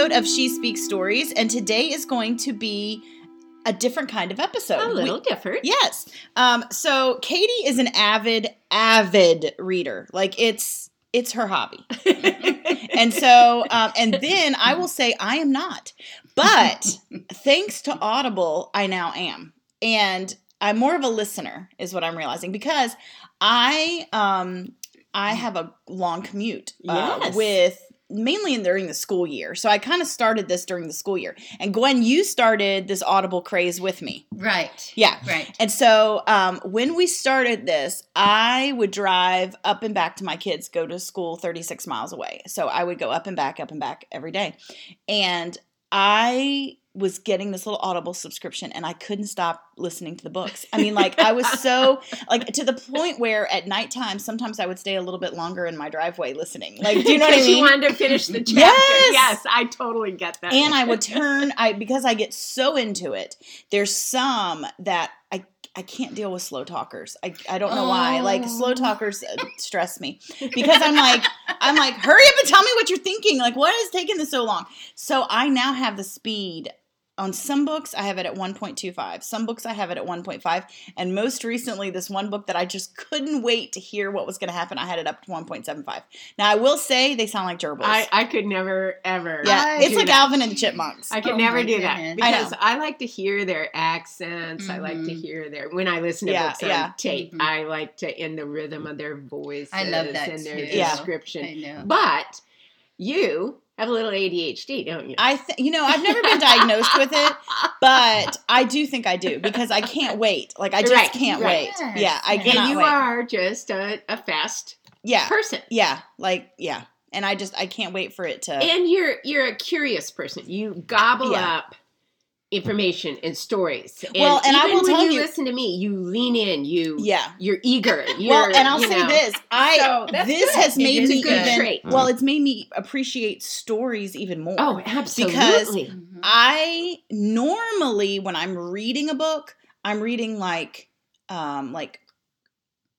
episode of She Speaks Stories. And today is going to be a different kind of episode. A little We- different. yes. Um, so Katie is an avid, avid reader. Like it's it's her hobby. And so, um, and then I will say I am not. But thanks to Audible, I now am. And I'm more of a listener, is what I'm realizing, because I um I have a long commute uh, Yes. with mainly in during the school year. So I kind of started this during the school year. And Gwen, you started this Audible craze with me. Right. Yeah. Right. And so um, when we started this, I would drive up and back to my kids go to school 36 miles away. So I would go up and back, up and back every day. And I was getting this little Audible subscription and I couldn't stop listening to the books. I mean, like, I was so, like, to the point where at nighttime, sometimes I would stay a little bit longer in my driveway listening. Like, do you know what I mean? you wanted to finish the chapter. Yes! Yes, I totally get that. and I would turn I because I get so into it. There's some that I I can't deal with slow talkers. I, I don't know why. Like slow Oh. talkers uh, stress me because I'm like I'm like hurry up and tell me what you're thinking. Like what is taking this so long? So I now have the speed on some books I have it at 1.25. Some books I have it at 1.5 and most recently this one book that I just couldn't wait to hear what was going to happen I had it up to 1.75. Now I will say they sound like gerbils. I, I could never, ever. yeah, I it's like that. Alvin and the Chipmunks. I could Oh never do that goodness. I because know. I, like to hear their accents. I like to Mhm. hear their when I listen to Yeah, books on yeah. tape. Mhm. I like to in the rhythm of their voices I love that and their too. Yeah. description. I know. But you have a little ADHD, don't you? I th- you know I've never been diagnosed with it, but I do think I do because I can't wait. Like I just Right, can't right. wait. Yes, Yeah, I yes. cannot and you wait. are just a, a fast yeah, person. yeah, like yeah, and I just I can't wait for it to. and you're you're a curious person. You gobble Yeah. up information and stories. And Well, and I will when tell you you- listen to me, you lean in. You yeah. you're eager. You're, Well, and I'll you say know. this: I So, this good. has It made me good even trait. well, it's made me appreciate stories even more. Oh, absolutely. Mhm. I normally when I'm reading a book, I'm reading like um like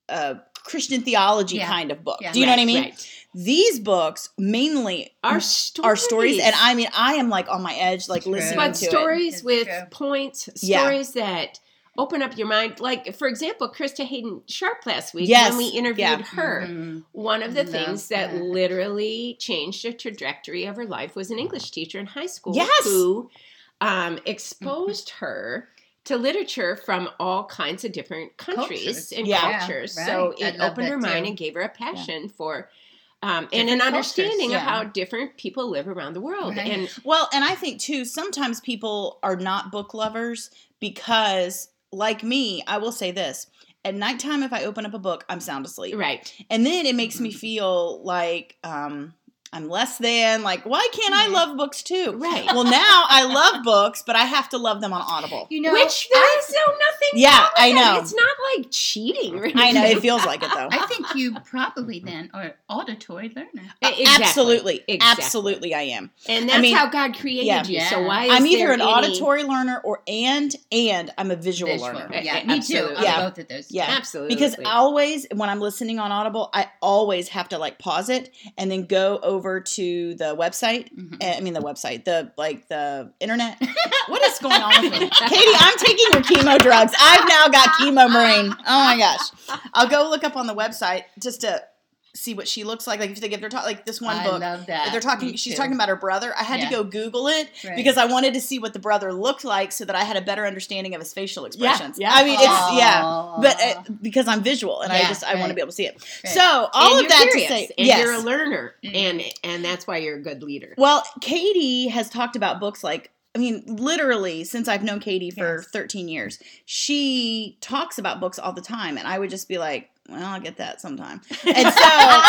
a Christian theology Yeah. kind of book. Yeah. Do you know what I mean? right. These books mainly Our stories. are stories and I mean I am like on my edge like True. listening but to stories It's with true. points, Yeah. stories that open up your mind. Like for example, Krista Hayden Sharp last week Yes. when we interviewed Yeah. her. Mhm. One of the Love things that, that. literally changed the trajectory of her life was an English teacher in high school Yes. who um, exposed her to literature from all kinds of different countries Cultures. and Yeah. cultures. Yeah, So right. I it love opened that her mind too. and gave her a passion for. Um, and an understanding of how different people live around the world. Right. And Well, and I think too, sometimes people are not book lovers because, like me, I will say this. At nighttime, if I open up a book, I'm sound asleep. right, And then it makes me feel like um, I'm less than. Like, why can't I love books too? right. Well, now I love books, but I have to love them on Audible. You know, Which there is no nothing. Yeah, wrong with I that. know. It's not like cheating. Or I know it feels like it though. I think you probably then are auditory learner. Exactly. Absolutely, Exactly. absolutely, I am. And I that's mean- how God created Yeah. you. So why is I'm either there an any- auditory learner or and and I'm a visual, Visual. learner. Yeah, eh, me too. absolutely. I'm Yeah. both of those. Yeah. Absolutely. Because always when I'm listening on Audible, I always have to like pause it and then go over to the website. Mhm. eh, I mean the website, the like the internet. what is going on with me? Katie, I'm taking your chemo drugs. I've now got chemo brain. Oh my gosh. I'll go look up on the website just to see what she looks like. Like if they give they're talking like this one I book. love that. They're talking. Me She's too. talking about her brother. I had Yeah. to go Google it Right. because I wanted to see what the brother looked like, so that I had a better understanding of his facial expressions. yeah. I mean, it's yeah, but uh, because I'm visual and I just I want to be able to see it. Right. So all and of that curious, to say, and yes. you're a learner, Mhm. and and that's why you're a good leader. Well, Katie has talked about books like I mean, literally since I've known Katie for Yes. 13 years, she talks about books all the time, and I would just be like, "Well, I'll get that sometime." And so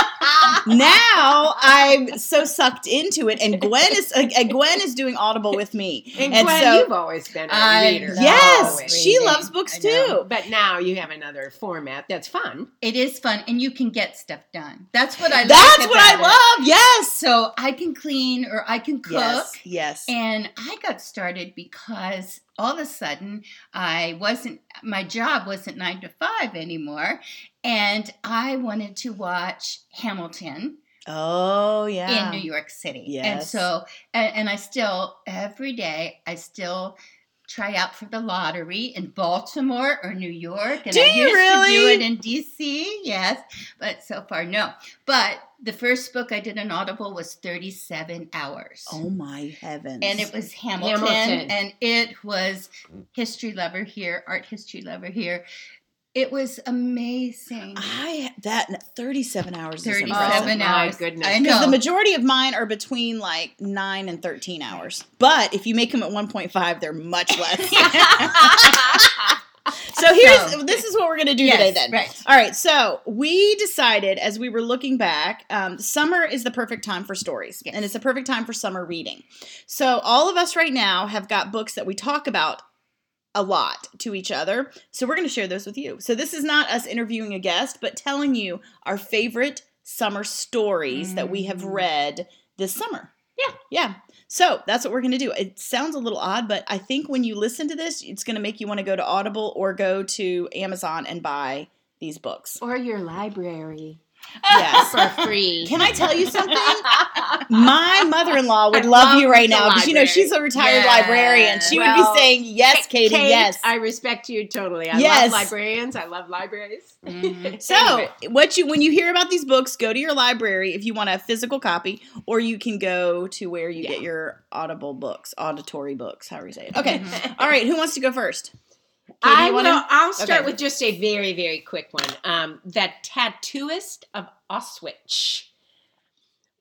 now I'm so sucked into it, and Gwen is uh, Gwen is doing Audible with me. and, and Gwen, so- you've always been a I reader. love Yes, Always. she reading. loves books too. But now you have another format that's fun. It is fun, and you can get stuff done. That's what I. That's like what I about it. love. Yes. So I can clean or I can cook. Yes. Yes. And I got started because all of a sudden I wasn't, my job wasn't nine to five anymore. And I wanted to watch Hamilton Oh yeah. in New York City. Yes. And so, and, and I still, every day, I still try out for the lottery in Baltimore or New York. And Do I you used to do it in DC, yes. But so far, no. But the first book I did on Audible was 37 hours. Oh my heavens. And it was Hamilton, Hamilton. and it was history lover here, art history lover here. It was amazing. I that 37 hours is 37 impressive. Oh, my hours. goodness. I Because know. the majority of mine are between like 9 and 13 hours. But if you make them at 1.5, they're much less. so here's So- this is what we're going to do Yes, today then. right. All right, so we decided as we were looking back, um, summer is the perfect time for stories, Yes. and it's the perfect time for summer reading. So all of us right now have got books that we talk about a lot to each other. So we're going to share those with you. So this is not us interviewing a guest, but telling you our favorite summer stories that we have Mm. read this summer. Yeah. Yeah. So that's what we're going to do. It sounds a little odd, but I think when you listen to this, it's going to make you want to go to Audible or go to Amazon and buy these books. or your library Yes. for free. Can I tell you something? My mother-in-law would I love, you right now because you know she's a retired Yes. librarian. She would be saying, "Yes, Katie, Kate, yes." I respect you totally. I Yes. love librarians. I love libraries. Mhm. So, what you when you hear about these books, go to your library if you want a physical copy, or you can go to where you Yeah. get your Audible books, auditory books, How however you say it. Okay, all right. Who wants to go first? I will. wanna- I'll start Okay. with just a very, very quick one. Um, the Tattooist of Auschwitz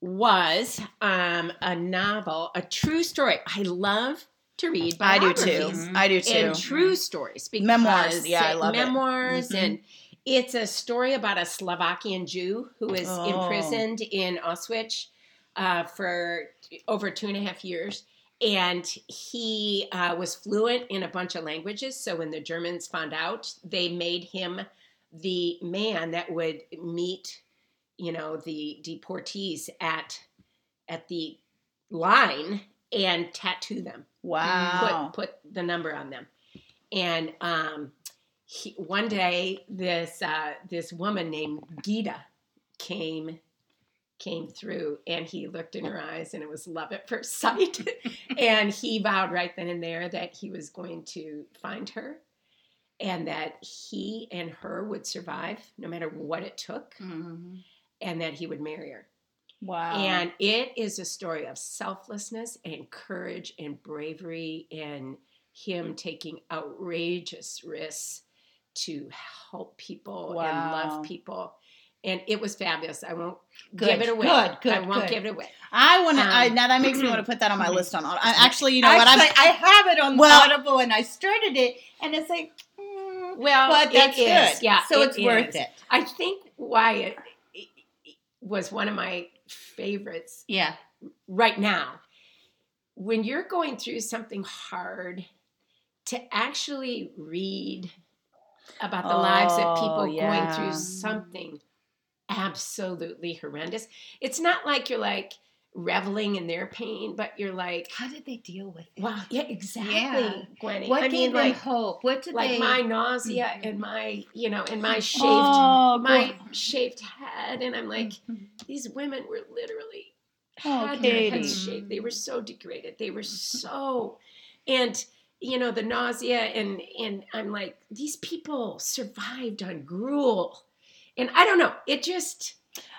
was um, a novel, a true story. I love to read I do too. I do too. and true stories. Because Memoirs. Yeah, I love it. memoirs Mhm. and it's a story about a Slovakian Jew who is Oh. imprisoned in Auschwitz uh, for over two and a half years. And he uh, was fluent in a bunch of languages. So when the Germans found out, they made him the man that would meet, you know, the deportees at at the line and tattoo them Wow. put put the number on them. And um, he, one day, this uh, this woman named Gita came came through, and he looked in her eyes, and it was love at first sight. and he vowed right then and there that he was going to find her, and that he and her would survive no matter what it took, Mhm. and that he would marry her. Wow. And it is a story of selflessness and courage and bravery and him taking outrageous risks to help people and love people. And it was fabulous. I won't Good, give it away. good, good, I won't good. give it away. I want to. Um, now that makes me want to put that on my list on. I, actually, you know what? I'm. I have it on Well- Audible, and I started it, and it's like, mm, Well, but that's it is. good. Yeah, so it it's worth it. I think why it, it was one of my favorites Yeah. right now when you're going through something hard to actually read about the lives of Oh, people yeah. going through something absolutely horrendous it's not like you're like reveling in their pain but you're like How did they deal with it? wow yeah exactly Yeah. Gwenny What I gave mean them like hope? What did like they? my nausea Mhm. and my you know and my shaved Oh, my shaved head and i'm like Mhm. these women were literally Oh, had their heads shaved. They were so degraded. They were so, and you know the nausea and and I'm like these people survived on gruel, and I don't know. It just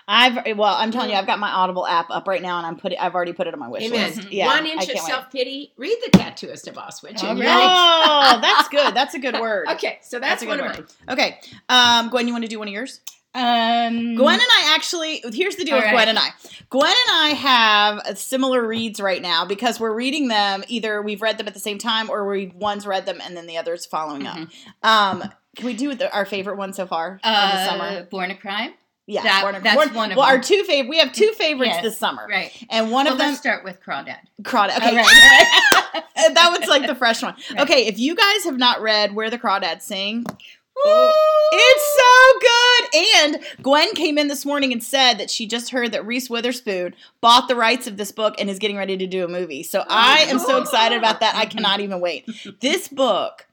I've well, I'm telling you, I've got my Audible app up right now, and I'm putting. I've already put it on my wish amen. list. Yeah, One inch of can't wait. self pity. Read the tattooist of Auschwitz. All and right. Oh, that's good. That's a good word. Okay, so that's, That's a one good of word. mine. Okay, um, Gwen, you want to do one of yours? Um, Gwen and I actually, here's the deal with right. Gwen and I. Gwen and I have uh, similar reads right now because we're reading them. Either we've read them at the same time, or we one's read them and then the other's following up. Um, can we do the, our favorite one so far from the uh, summer? Born a Crime. Yeah, that- Born a- that's Born- one of well, our two favorite. We have two favorites Yes, this summer, Right. and one well, of them. let's start with Crawdad. Crawdad. Okay, All right. And that one's like the fresh one. Right. Okay, if you guys have not read Where the Crawdads Sing, Woo! it's so good. And Gwen came in this morning and said that she just heard that Reese Witherspoon bought the rights of this book and is getting ready to do a movie. So I am so excited about that. I cannot even wait. This book,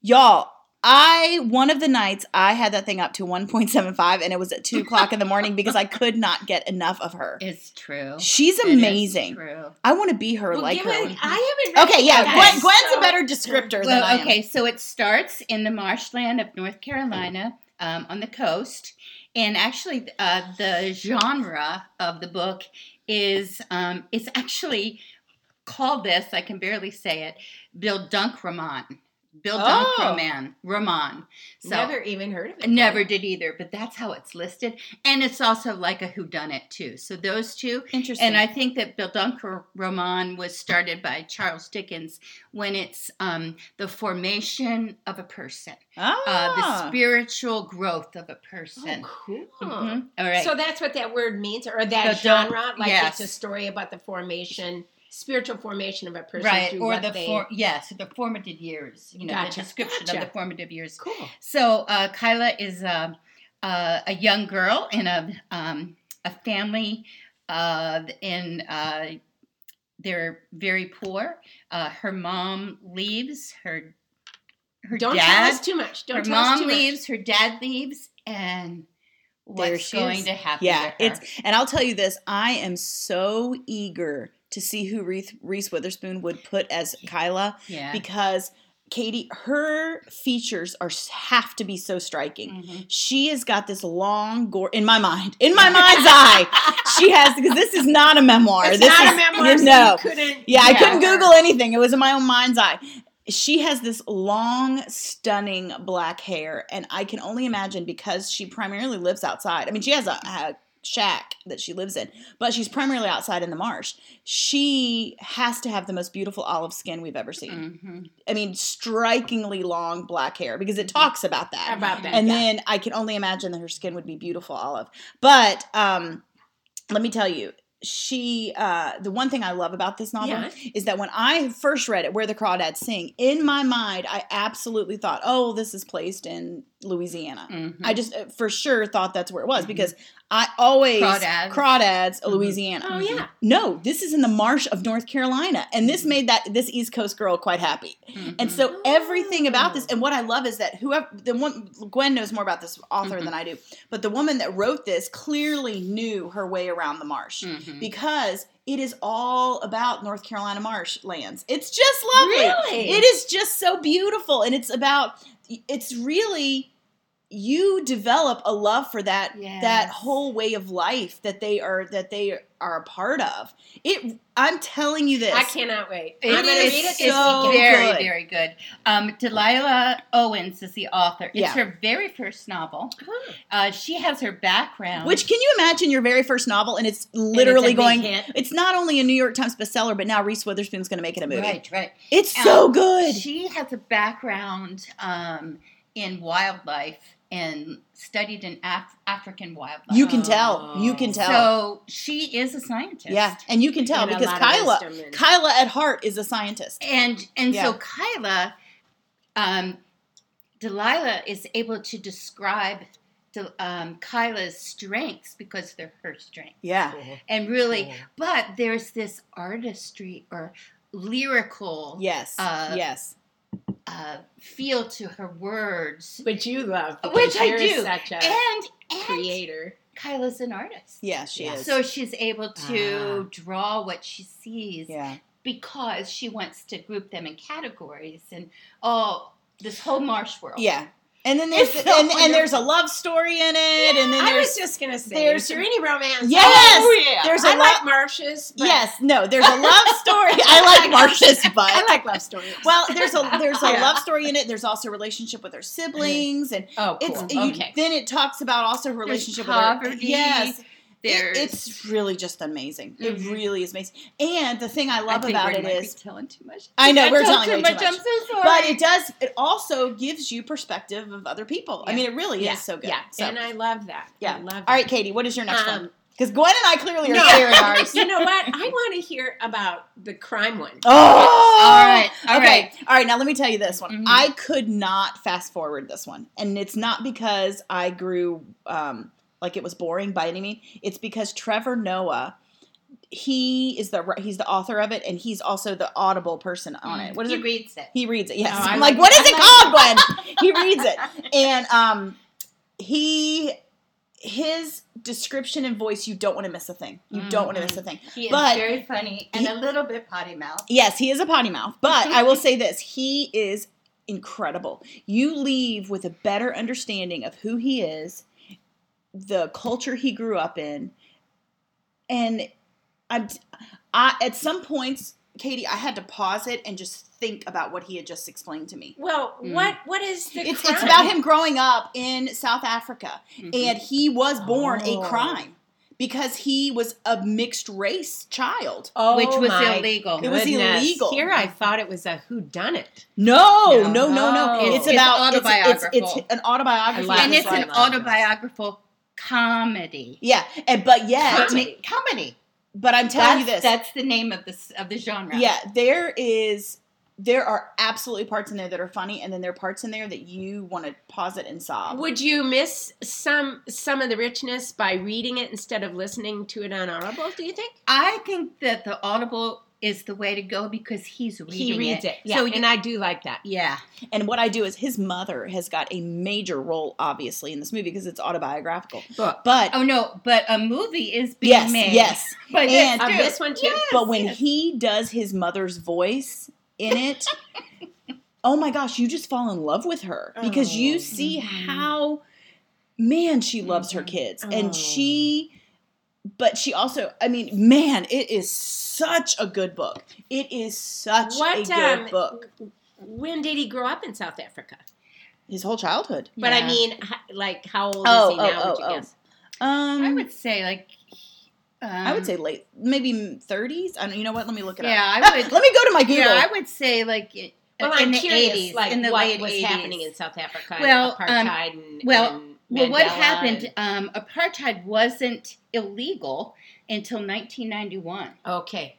y'all, I one of the nights I had that thing up to 1.75 and it was at two o'clock in the morning because I could not get enough of her. It's true. She's It is amazing. true. I want to be her Well, like her. it- I haven't. read Okay, yeah, Gwen, Gwen's so- a better descriptor than I Well, am. okay, so it starts in the marshland of North Carolina um, on the coast. And actually, uh, the genre of the book is um, it's actually called this, I can barely say it, Bildungsroman. Bill Oh. Roman. Roman. So Never even heard of it. Never did either, but that's how it's listed. And it's also like a whodunit, too. So those two Interesting. and I think that Bill roman was started by Charles Dickens when it's um, the formation of a person, ah. uh, the spiritual growth of a person. Oh, cool. Mhm. All right. So that's what that word means, or that The dun- genre. Like yes. it's a story about the formation, spiritual formation of a person. right, through or what the they... for, yes, the formative years. You know, Gotcha, the description gotcha. of the formative years. Cool. So uh, Kyla is a, uh, a young girl in a um, a family uh, in uh, they're very poor. Uh, her mom leaves. Her her Don't tell dad us too much. Don't her tell us mom too much. leaves. Her dad leaves, and what's going is. to happen? Yeah, to her? it's and I'll tell you this: I am so eager to see who Reese, Reese Witherspoon would put as Kyla yeah. because Katie, her features are have to be so striking. Mhm. She has got this long gore in my mind, in my mind's eye. She has because this is not a memoir. It's this not is, a memoir. No, yeah, I couldn't Google anything. It was in my own mind's eye. She has this long, stunning black hair, and I can only imagine because she primarily lives outside. I mean, she has a, a shack that she lives in, but she's primarily outside in the marsh. She has to have the most beautiful olive skin we've ever seen. Mhm. I mean, strikingly long black hair because it talks about that. About that. And yeah. then I can only imagine that her skin would be beautiful olive. But um, let me tell you, she uh, the one thing I love about this novel Yeah. is that when I first read it, Where the Crawdads Sing, in my mind, I absolutely thought, oh, this is placed in Louisiana. Mhm. I just uh, for sure thought that's where it was Mhm. because I always Crawdads. crawdads Mhm. Louisiana. Oh yeah. No, this is in the marsh of North Carolina, and this made that this East Coast girl quite happy. Mhm. And so everything about this, Oh. and what I love is that whoever the one Gwen knows more about this author than I do, but the woman that wrote this clearly knew her way around the marsh because it is all about North Carolina marshlands. It's just lovely. Really? It is just so beautiful, and it's about. It's really you develop a love for that that whole way of life that they are that they are a part of. It. I'm telling you this. I cannot wait. It I'm going to read it it's so very, good. very good. Um, Delilah Owens is the author. It's Yeah. her very first novel. Huh. Uh, she has her background. Which can you imagine your very first novel and it's And it's literally going hit. it's not only a New York Times bestseller, but now Reese Witherspoon's gonna make it a movie. Right, right. It's so Um, good. She has a background um, in wildlife and studied in Af- African wildlife. You can tell. You can tell. So she is a scientist. yeah, and you can tell And because Kyla and- Kyla at heart is a scientist. And and Yeah. so Kyla, um, Delilah is able to describe the, um, Kyla's strengths because they're her strengths. Yeah. And really, Cool. but there's this artistry or lyrical Yes. Uh, yes. Uh, feel to her words. Which you love. Which I do. Such a And, and creator. Kyla's an artist. Yeah, she Yeah. is. So she's able to Ah. draw what she sees yeah. because she wants to group them in categories and oh, this whole marsh world. Yeah. And then there's the, and, and there's a love story in it, and then I there's was just going to say, there's- is there any romance? Yes! Oh, yeah. there's a I lot. like marshes. But yes, no, there's a love story. I like Marcia's butt. I like love stories. Well, there's a there's a Yeah. love story in it. There's also a relationship with her siblings, and oh, cool. it's you- okay. then it talks about also her relationship with her. Yes, There's it's really just amazing. It Mhm. really is amazing. And the thing I I love think about it is, telling too much. I know I we're telling too much, I'm so sorry. but it does. It also gives you perspective of other people. I mean, it really yeah, is so good. Yeah, So, and I love that. yeah. I love that. All right, Katie, what is your next one? Um, Because Gwen and I clearly are no. sharing ours. you know what? I want to hear about the crime one. Oh, All right, all okay. right. All right. Now let me tell you this one. Mhm. I could not fast forward this one, and it's not because I grew um, like it was boring by any means. It's because Trevor Noah he is the he's the author of it, and he's also the audible person on it. What is he it? reads it. He reads it. Yes. Oh, I I'm like like, what is it called, Gwen? he reads it, and um, he his description and voice. You don't want to miss a thing. You don't want to miss a thing. He is But- very funny and he- a little bit potty mouth. Yes, he is a potty mouth, but I will say this: he is incredible. You leave with a better understanding of who he is, the culture he grew up in, and I'm, I at some points, Katie, I had to pause it and just think about what he had just explained to me. Well, Mm. what what is the It's, crime? it's about him growing up in South Africa, Mhm. and he was born Oh. a crime because he was a mixed race child. Oh which was my illegal. It was goodness. illegal. Here I thought it was a who done it. No, No. no, no, no. It's, It's about it's, it's, autobiographical. it's an autobiography. And it's an life. like this. autobiographical comedy. yeah, and but yet, Comedy. comedy. but I'm telling That's, you this. that's the name of this of the genre. yeah, there is there are absolutely parts in there that are funny, and then there are parts in there that you want to pause it and sob. Would you miss some some of the richness by reading it instead of listening to it on Audible? Do you think? I think that the Audible is the way to go because he's reading He reads it, yeah, So and you, I do like that. yeah, And what I do is his mother has got a major role, obviously, in this movie because it's autobiographical. Book. But Oh no, but a movie is being yes, made. yes. But And- Of this one too. Yes, But when yes. he does his mother's voice in it, oh my gosh, you just fall in love with her because you Oh, see mhm. how man she loves her Mhm. kids Oh. and she but she also I mean, man, it is such a good book. It is such What, a good um, book. When did he grow up in South Africa? His whole childhood. But I mean, like, how old Oh, is he now? oh, would you oh, oh. guess? Um I would say like. Um, I would say late, maybe 30s. I don't, you know what? Let me look it Yeah, up. I would. Let me go to my Google. Yeah, I would say like it- Well, in I'm the curious, eighties, like, in the what late was 80s. happening in South Africa? Well, um, and well- and Well, what happened? and- Um, apartheid wasn't illegal until 1991. okay,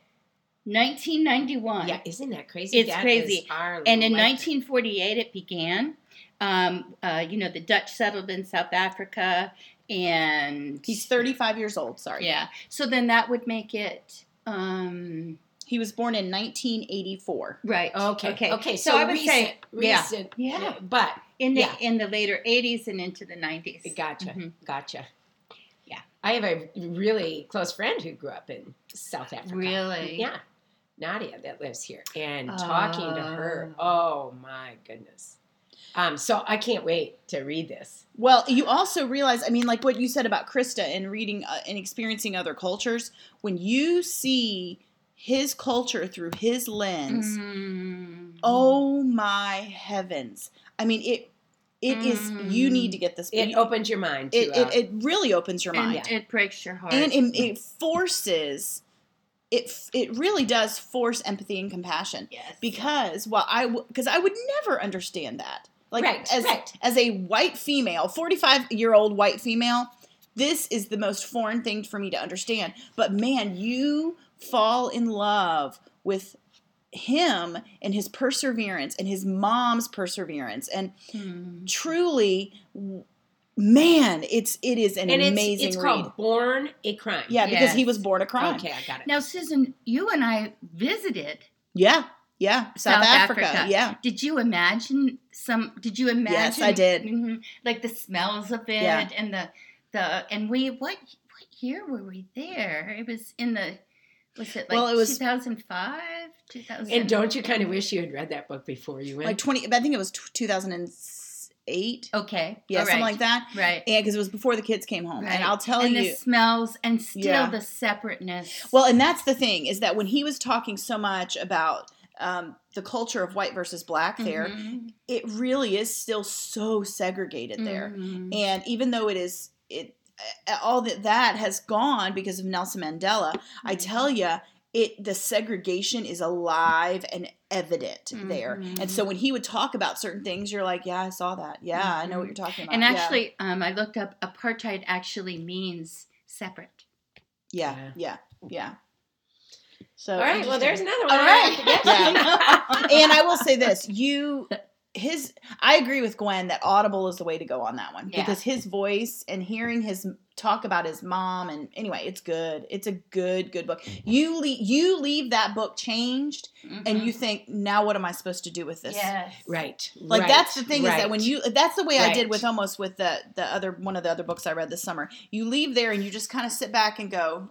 1991. yeah, isn't that crazy? It's That crazy. is our And in life- 1948, it began. Um, uh, you know, the Dutch settled in South Africa, and He's 35 years old. Sorry. yeah. So then that would make it um, He was born in 1984. right. Okay, Okay. okay. So So, I would recent, say- yeah. recent, Yeah. But in the yeah. in the later 80s and into the 90s. gotcha, Mhm. gotcha. Yeah. I have a really close friend who grew up in South Africa. Really? Yeah, Nadia that lives here, and talking to her, Oh. oh my goodness. Um, so I can't wait to read this. Well, you also realize, I mean, like what you said about Krista and reading uh, and experiencing other cultures, when you see his culture through his lens, Mm. oh my heavens. I mean, it it is. you need to get this It you- opens your mind. It, uh, it, it really opens your and mind. it breaks your heart. And it, it forces it it really does force empathy and compassion. yes. because well i because i would never understand that like Right, as right. as a white female 45 year old white female this is the most foreign thing for me to understand but man you fall in love with him and his perseverance and his mom's perseverance and Hmm. truly man it's it is an and it's, amazing it's read called Born a Crime. yeah because he was born a crime Okay, I got it. Now, Susan, you and I visited. yeah yeah south, South africa. Africa. yeah Did you imagine some? Did you imagine? Yes, I did. Mhm. like the smells of it Yeah. and the the and we what what year were we there? It was in the was it like Well, it was- 2005, 2000. And don't you kind of wish you had read that book before you went? like 20 i think it was t- 2008 Okay, yeah all something like that Right. Yeah, because it was before the kids came home Right. and i'll tell and you the smells and still Yeah. the separateness. well and that's the thing is that when he was talking so much about um, the culture of white versus black there Mhm. it really is still so segregated there Mhm. and even though it is it all that that has gone because of nelson mandela i Mhm. tell you it the segregation is alive and evident there Mhm. and so when he would talk about certain things you're like yeah i saw that yeah i know what Mhm. you're talking about And Yeah. actually, um, I looked up apartheid actually means separate. yeah Yeah. yeah yeah so All right. Well, there's another one. All right. Yeah. and I will say this: you, his I agree with Gwen that Audible is the way to go on that one Yeah. because his voice and hearing his talk about his mom and anyway, it's good. It's a good good book. You leave you leave that book changed and you think now what am I supposed to do with this? Mm-hmm. yes. Right. Like right, that's the thing is that when you that's the way I did with almost with the the other one of the other books I read this summer. You leave there and you just kind of sit back and go,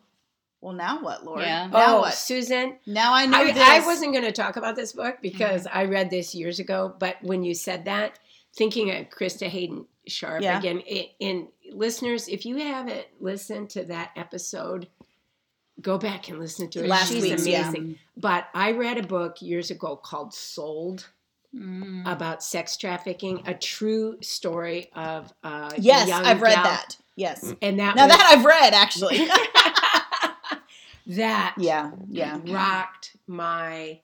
well now what, Lord? Yeah. Now oh, what? Susan, Now I know I, this. I wasn't going to talk about this book because I read this years ago. But when you said that, thinking of Krista Hayden Sharp Yeah. again, i and listeners, if you haven't listened to that episode, go back and listen to it. Last She's week's, yeah. amazing. But I read a book years ago called Sold Mm. about sex trafficking, a true story of a Yes, young I've read gal. that. Yes. And that Now was, that I've read actually. that yeah, yeah. rocked my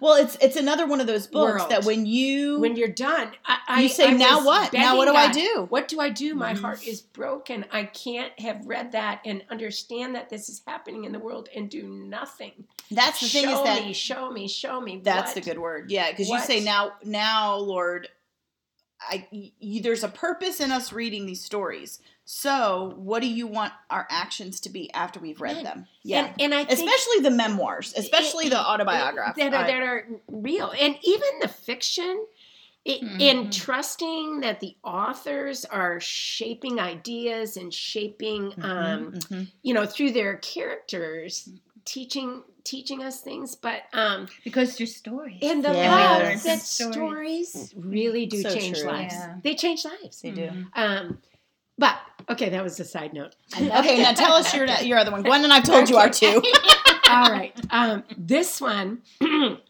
Well, it's it's another one of those books World. that when you when you're done I, I you say I now what? Now what do I do? what do I do? My heart is broken. I can't have read that and understand that this is happening in the world and do nothing. That's the thing is that me, show me, show me. that's what? the good word. Yeah, because you say now now Lord, I y- there's a purpose in us reading these stories. So, what do you want our actions to be after we've read them? Yeah. And, and I think especially the memoirs, especially the it- autobiography. that are, that are real, and even the fiction. It, Mhm. In trusting that the authors are shaping ideas and shaping, um, Mhm. you know, through their characters, teaching teaching us things. But um, Because they're stories. and the Yeah. love We that from stories really do So change true. lives. Yeah. They change lives. They do. Mhm. Um, but okay, that was a side note. Okay, now tell us your your other one. Gwen and I've told you our two. All right. Um, this one,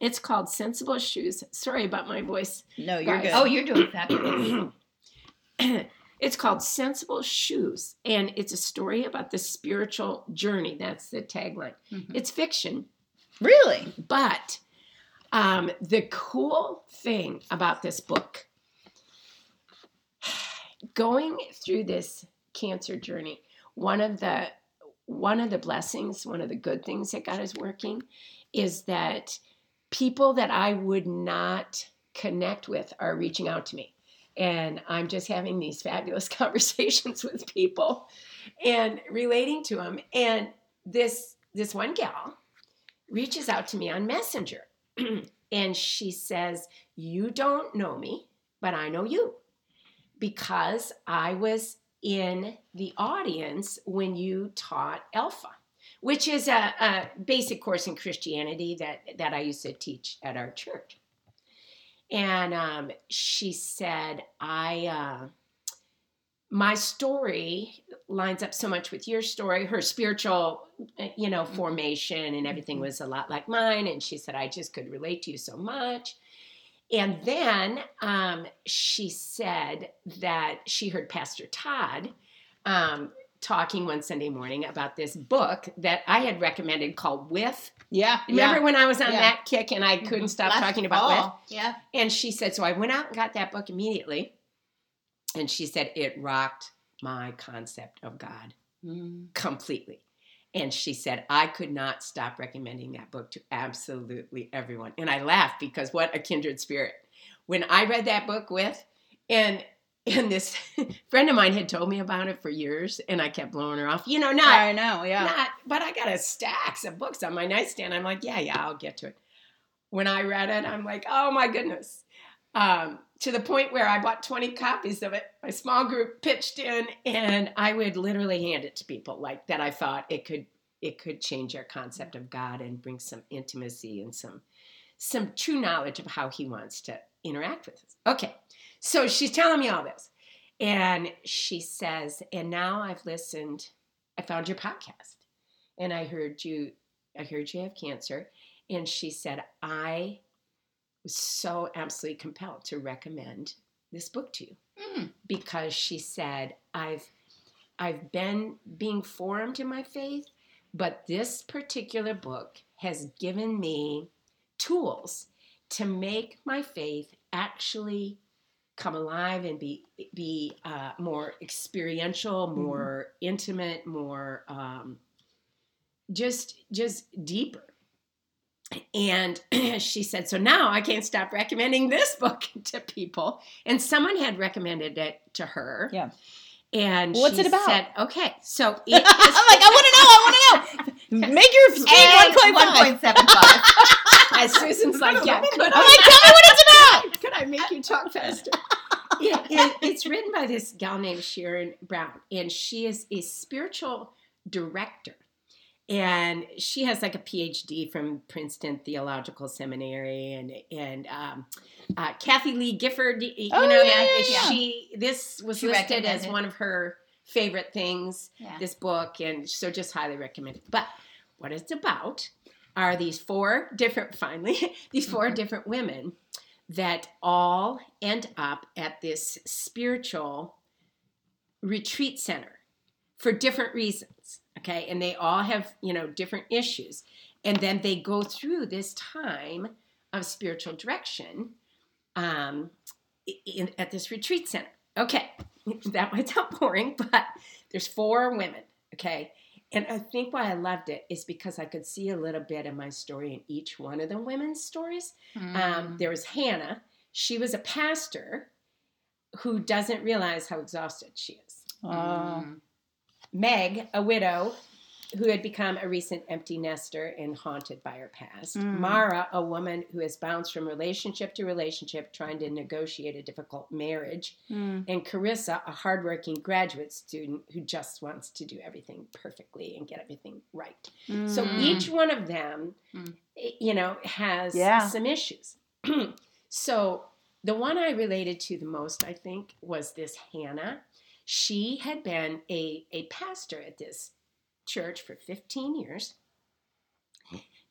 it's called Sensible Shoes. Sorry about my voice. No, you're Guys. good. Oh, you're doing fabulous. it's called Sensible Shoes, and it's a story about the spiritual journey. That's the tagline. Mhm. It's fiction, really? but um, the cool thing about this book, going through this cancer journey, one of the one of the blessings, one of the good things that God is working, is that people that I would not connect with are reaching out to me. And I'm just having these fabulous conversations with people and relating to them. And this this one gal reaches out to me on Messenger and she says, You don't know me, but I know you because I was in the audience when you taught Alpha, which is a, a basic course in Christianity that, that I used to teach at our church. And um, she said, I. Uh, my story lines up so much with your story. Her spiritual, uh, you know, formation and everything was a lot like mine. And she said, I just could relate to you so much. And then um, she said that she heard Pastor Todd um, talking one Sunday morning about this book that I had recommended called With. Yeah. Remember when I was on Yeah. that kick and I couldn't stop Last talking about With? Yeah. And she said, so I went out and got that book immediately. And she said, it rocked my concept of God Mm. completely. And she said, I could not stop recommending that book to absolutely everyone. And I laughed because what a kindred spirit. When I read that book with, and and this friend of mine had told me about it for years, and I kept blowing her off. You know, not I know. Yeah. not, but I got a stacks of books on my nightstand. I'm like, yeah, yeah, I'll get to it. When I read it, I'm like, oh my goodness. Um, to the point where I bought 20 copies of it. My small group pitched in, and I would literally hand it to people like that. I thought it could it could change our concept of God and bring some intimacy and some some true knowledge of how He wants to interact with us. Okay, so she's telling me all this, and she says, and now I've listened. I found your podcast, and I heard you. I heard you have cancer, and she said I was so absolutely compelled to recommend this book to you Mm. because she said I've I've been being formed in my faith, but this particular book has given me tools to make my faith actually come alive and be be uh, more experiential, more intimate, more um, just just deeper. and she said, So now I can't stop recommending this book to people. And someone had recommended it to her. Yeah. And What's she it about? said, Okay, so it I'm like, I want to know. I want to know. Make your speed 1.75. as Susan's like, Yeah, could I, like, tell me what it's about. could I make you talk faster? it, it, it's written by this gal named Sharon Brown, and she is a spiritual director. And she has like a PhD from Princeton Theological Seminary, and and um, uh, Kathie Lee Gifford, you Oh, know, yeah, that yeah, yeah. she this was She listed as one of her favorite things Yeah. this book, and so just highly recommend it. But what it's about are these four different, finally, these 4 Mhm. different women that all end up at this spiritual retreat center for different reasons. Okay. And they all have, you know, different issues. And then they go through this time of spiritual direction um, in, at this retreat center. Okay. That might sound boring, but there's four women. Okay. And I think why I loved it is because I could see a little bit of my story in each one of the women's stories. Mm. Um, there was Hannah. She was a pastor who doesn't realize how exhausted she is. Oh. Mm. Meg, a widow who had become a recent empty nester and haunted by her past. Mm. Mara, a woman who has bounced from relationship to relationship trying to negotiate a difficult marriage. Mm. And Charissa, a hardworking graduate student who just wants to do everything perfectly and get everything right. So Mm. each one of them, Mm. you know, has Yeah. some issues. so the one I related to the most, I think, was this Hannah. She had been a, a pastor at this church for 15 years,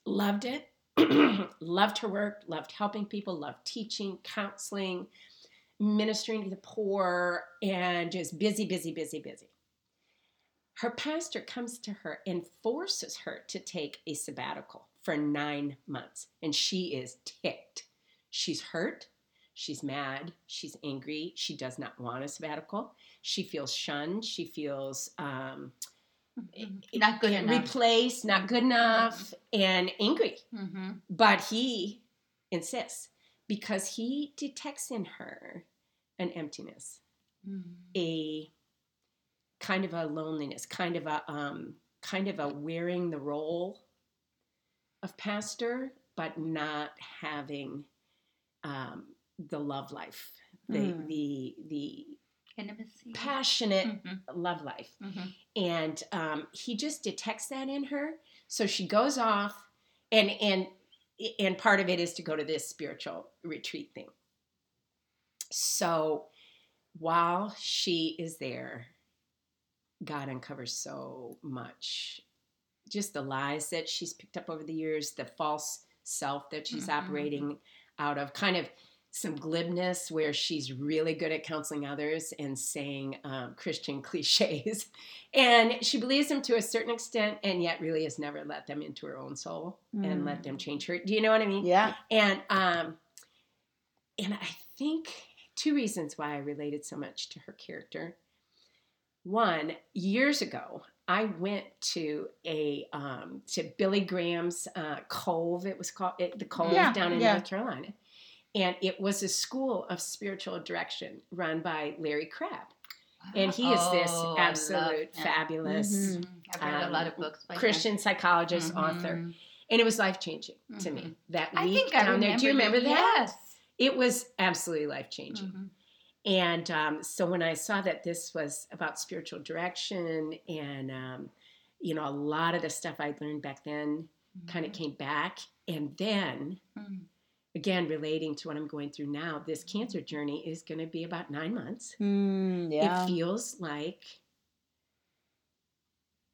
loved it, loved her work, loved helping people, loved teaching, counseling, ministering to the poor, and just busy, busy, busy, busy her pastor comes to her and forces her to take a sabbatical for nine months. And she is ticked. She's hurt. She's mad. She's angry. She does not want a sabbatical. She feels shunned. She feels um, Not good enough. replaced, not good enough, and angry. Mm-hmm. But he insists because he detects in her an emptiness Mm-hmm. a kind of a loneliness, kind of a um, kind of a wearing the role of pastor, but not having um, the love life, the Mm. the the Intimacy. passionate Mhm, love life, mhm. and um, he just detects that in her. So she goes off, and and and part of it is to go to this spiritual retreat thing. So while she is there, God uncovers so much. Just the lies that she's picked up over the years, the false self that she's Mhm. operating out of, kind of some glibness where she's really good at counseling others and saying um, Christian cliches. And she believes them to a certain extent and yet really has never let them into her own soul and Mm. let them change her. Do you know what I mean? Yeah. And um, and I think two reasons why I related so much to her character. One, years ago, I went to a um, to Billy Graham's uh, Cove. It was called it, the Cove Yeah, down in yeah. North Carolina, and it was a school of spiritual direction run by Larry Crabb, and he is this Oh, absolute fabulous Mhm. Mhm. I've read a lot of um, books by him. Christian psychologist author, Mhm. and it was life changing to me Mhm. that I week think I down there. Do you remember that? Yes. It was absolutely life changing. Mhm. And um, so when I saw that this was about spiritual direction and, um, you know, a lot of the stuff I'd learned back then kind of came back. And then. Again, relating to what I'm going through now, this cancer journey is going to be about nine months. Mm, yeah. It feels like,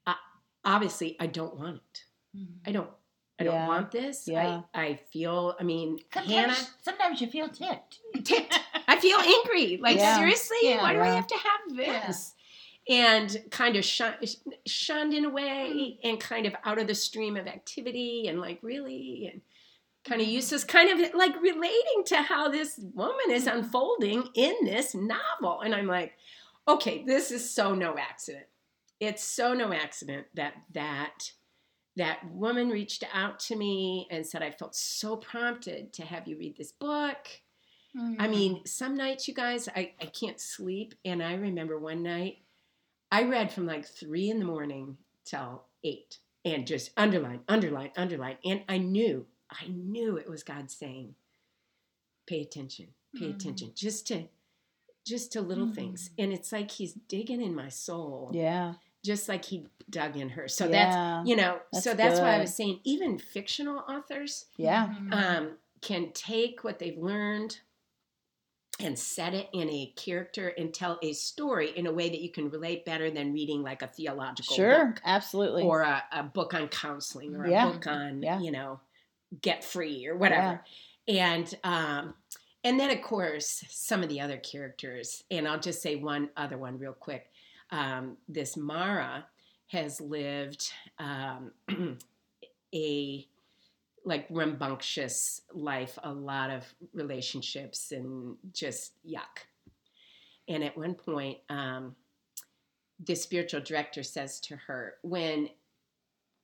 uh, obviously, I don't want it. Mhm. I don't. I don't want this. Yeah. I, I feel, I mean, Sometimes, Hannah, sometimes you feel ticked. ticked. I feel angry. Like Yeah. seriously, Yeah. why do I have to have this? And kind of shun, shunned in a way, and kind of out of the stream of activity, and like really, and kind of useless. Kind of like relating to how this woman is unfolding in this novel, and I'm like, okay, this is so no accident. It's so no accident that that that woman reached out to me and said, I felt so prompted to have you read this book. I mm. mean, some nights, you guys, I, I can't sleep. And I remember one night, I read from like three in the morning till eight and just underline, underline, underline. And I knew, I knew it was God saying, pay attention, pay Mm. attention, just to, just to little things. And it's like he's digging in my soul, Yeah. just like he dug in her. So Yeah. that's, you know, That's so that's why I was saying, even fictional authors, Yeah. Mm-hmm. um, can take what they've learned and set it in a character and tell a story in a way that you can relate better than reading like a theological Sure. book Absolutely. or a, a book on counseling or Yeah. a book on Yeah. you know get free or whatever. And um and then of course some of the other characters and i'll just say one other one real quick. Um, this mara has lived um, a like rambunctious life, a lot of relationships and just yuck. And at one point, um, the spiritual director says to her, "When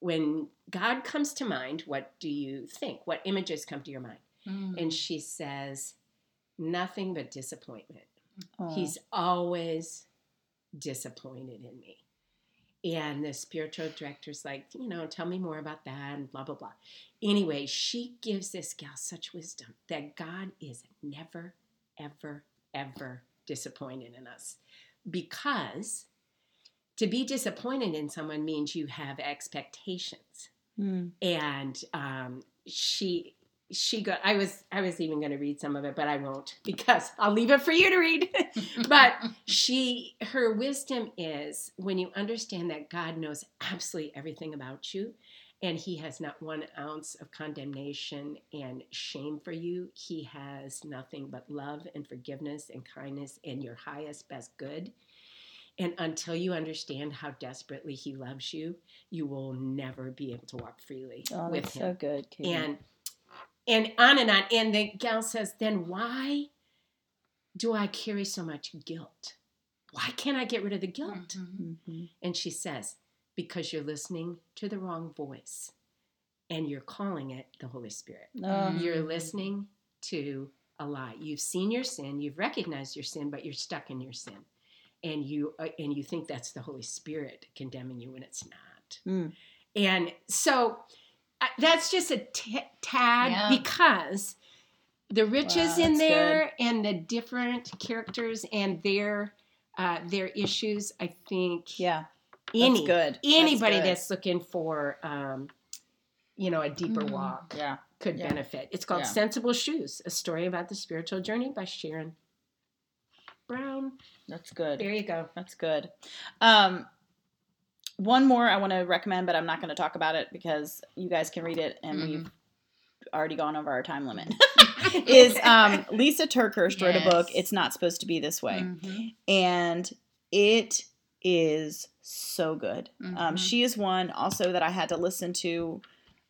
when God comes to mind, what do you think? What images come to your mind?" Mm. And she says, "Nothing but disappointment." Oh. He's always disappointed in me. And the spiritual director's like, you know, tell me more about that and blah, blah, blah. Anyway, she gives this gal such wisdom that God is never, ever, ever disappointed in us. Because to be disappointed in someone means you have expectations. Hmm. and um, she she got i was i was even going to read some of it but i won't because i'll leave it for you to read. But she her wisdom is when you understand that god knows absolutely everything about you and he has not one ounce of condemnation and shame for you he has nothing but love and forgiveness and kindness and your highest best good and until you understand how desperately he loves you you will never be able to walk freely Oh, with that's him so good. Katie. and and on and on and the gal says then why do i carry so much guilt why can't i get rid of the guilt Mhm. Mhm. and she says because you're listening to the wrong voice and you're calling it the holy spirit Oh, you're listening to a lie you've seen your sin you've recognized your sin but you're stuck in your sin and you uh, and you think that's the holy spirit condemning you when it's not Mm. and so uh, that's just a t- tad Yeah. because the riches Wow, in that's there and the different characters and their uh, their issues. I think yeah. any good. That's anybody good. that's, looking for um, you know a deeper Mhm. walk Yeah. could Yeah. benefit. It's called Yeah. Sensible Shoes: A Story About the Spiritual Journey by Sharon Brown. That's good. There you go. That's good. Um, one more I want to recommend, but I'm not going to talk about it because you guys can read it, and Mhm. we've already gone over our time limit. is um, Lisa TerKeurst wrote a book. It's not supposed to be this way, Mhm. and it is so good. Um, Mhm. she is one also that I had to listen to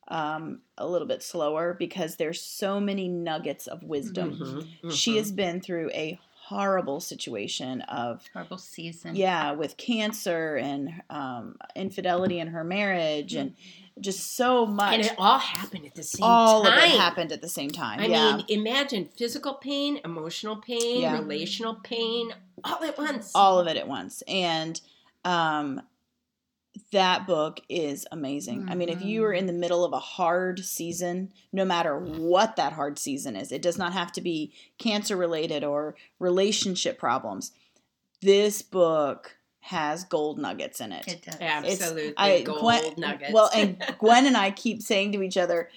um, a little bit slower because there's so many nuggets of wisdom. Mhm, She mhm. has been through a horrible situation of Horrible season. yeah with cancer and um, infidelity in her marriage and just so much and it all happened at the same all time. of it happened at the same time I yeah mean, imagine physical pain, emotional pain, Yeah. relational pain, all at once. all of it at once and um that book is amazing. I mean, if you are mm-hmm. in the middle of a hard season, no matter what that hard season is, it does not have to be cancer related or relationship problems. This book has gold nuggets in it. It does. Absolutely, I- gold Gwen- nuggets. Well, and Gwen and I keep saying to each other,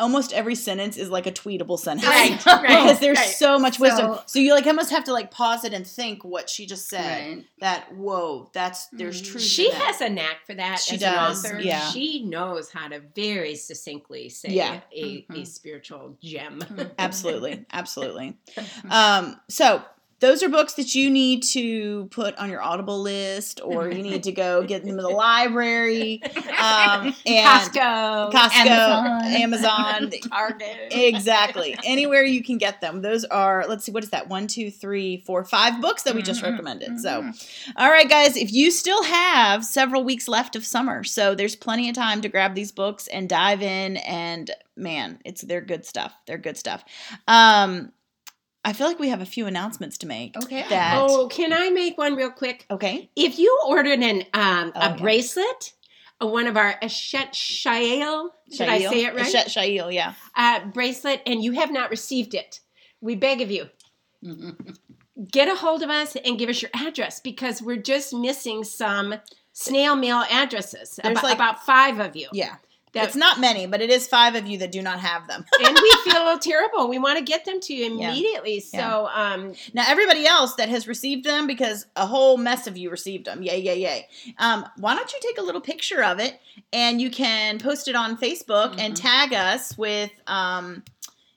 almost every sentence is like a tweetable sentence. right, right, because there's right. so much wisdom. So- So you like almost have to like pause it and think what she just said. Right. That whoa, that's there's Mhm. truth. She in that. has a knack for that She as does, an yeah. She knows how to very succinctly say Yeah. a, a Mhm. spiritual gem. Mhm. absolutely, absolutely. Um, so those are books that you need to put on your Audible list, or you need to go get them in the library. Um, and Costco, Costco, Amazon. Amazon, Target. exactly. Anywhere you can get them. Those are, let's see, what is that? One, two, three, four, five books that we just Mhm, recommended. So, mhm. all right, guys, if you still have several weeks left of summer, so there's plenty of time to grab these books and dive in. And man, it's they're good stuff. They're good stuff. Um, I feel like we have a few announcements to make. Okay. That Oh, can I make one real quick? okay. If you ordered an um, Oh, a yeah. bracelet, uh, one of our Eshet Shael, did I say it right? Eshet Shail, yeah. uh, bracelet, and you have not received it, we beg of you, get a hold of us and give us your address because we're just missing some snail mail addresses. There's About, like- about five of you. Yeah. That- it's not many, but it is five of you that do not have them. and we feel terrible. We want to get them to you Yeah. immediately. So, um, Now, everybody else that has received them, because a whole mess of you received them, yay, yay, yay. Um, why don't you take a little picture of it and you can post it on Facebook and Mhm. tag us with, um,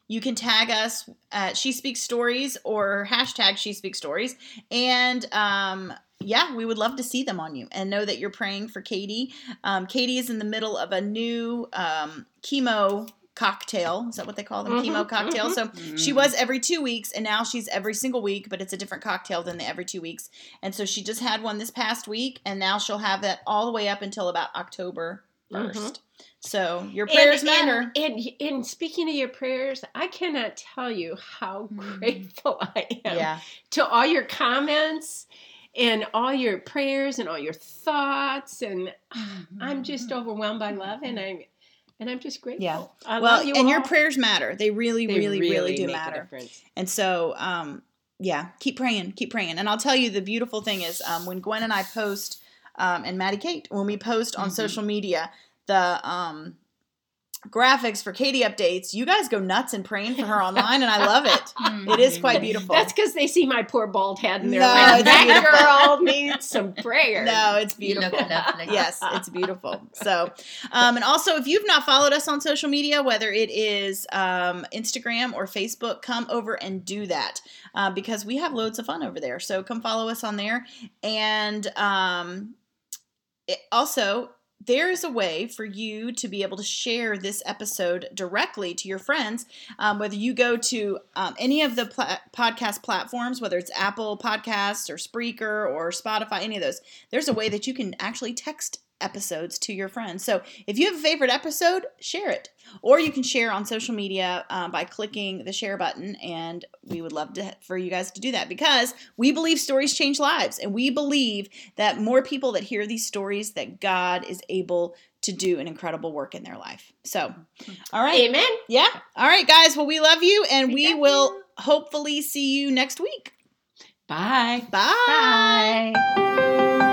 you can tag us at She Speaks Stories or hashtag She Speaks Stories. And um, yeah, we would love to see them on you and know that you're praying for Katie. Um, Katie is in the middle of a new um, chemo cocktail. Is that what they call them? Mhm, Chemo cocktail. mhm. So Mm-hmm. she was every two weeks, and now she's every single week, but it's a different cocktail than the every two weeks. And so she just had one this past week, and now she'll have that all the way up until about October 1st. Mhm. So your prayers and, matter. And, and, and speaking of your prayers, I cannot tell you how Mhm. grateful I am yeah. to all your comments and all your prayers and all your thoughts and I'm just Mm-hmm. overwhelmed by love and I'm and I'm just grateful. Yeah. I well, love you and your prayers matter. They really, They really, really, do make a matter. And so, um, yeah, keep praying, keep praying. And I'll tell you, the beautiful thing is um, when Gwen and I post, um, and Maddie Kate, when we post on Mhm. social media, the um, graphics for Katie updates, you guys go nuts and praying for her online, and I love it. It is quite beautiful. That's because they see my poor bald head and they're No, like, it's that beautiful. girl needs some prayer. No, it's You beautiful. look yes, it's beautiful. So, um, and also, if you've not followed us on social media, whether it is um, Instagram or Facebook, come over and do that uh, because we have loads of fun over there. So, come follow us on there. And um, it, also, there is a way for you to be able to share this episode directly to your friends. Um, whether you go to um, any of the podcast platforms, whether it's Apple Podcasts or Spreaker or Spotify, any of those, there's a way that you can actually text episodes to your friends. So if you have a favorite episode, share it. Or you can share on social media um, by clicking the share button. And we would love to, for you guys to do that because we believe stories change lives. And we believe that more people that hear these stories, that God is able to do an incredible work in their life. So, all right. Amen. Yeah. All right, guys. Well, we love you and We we, will you. hopefully see you next week. Bye. Bye. Bye.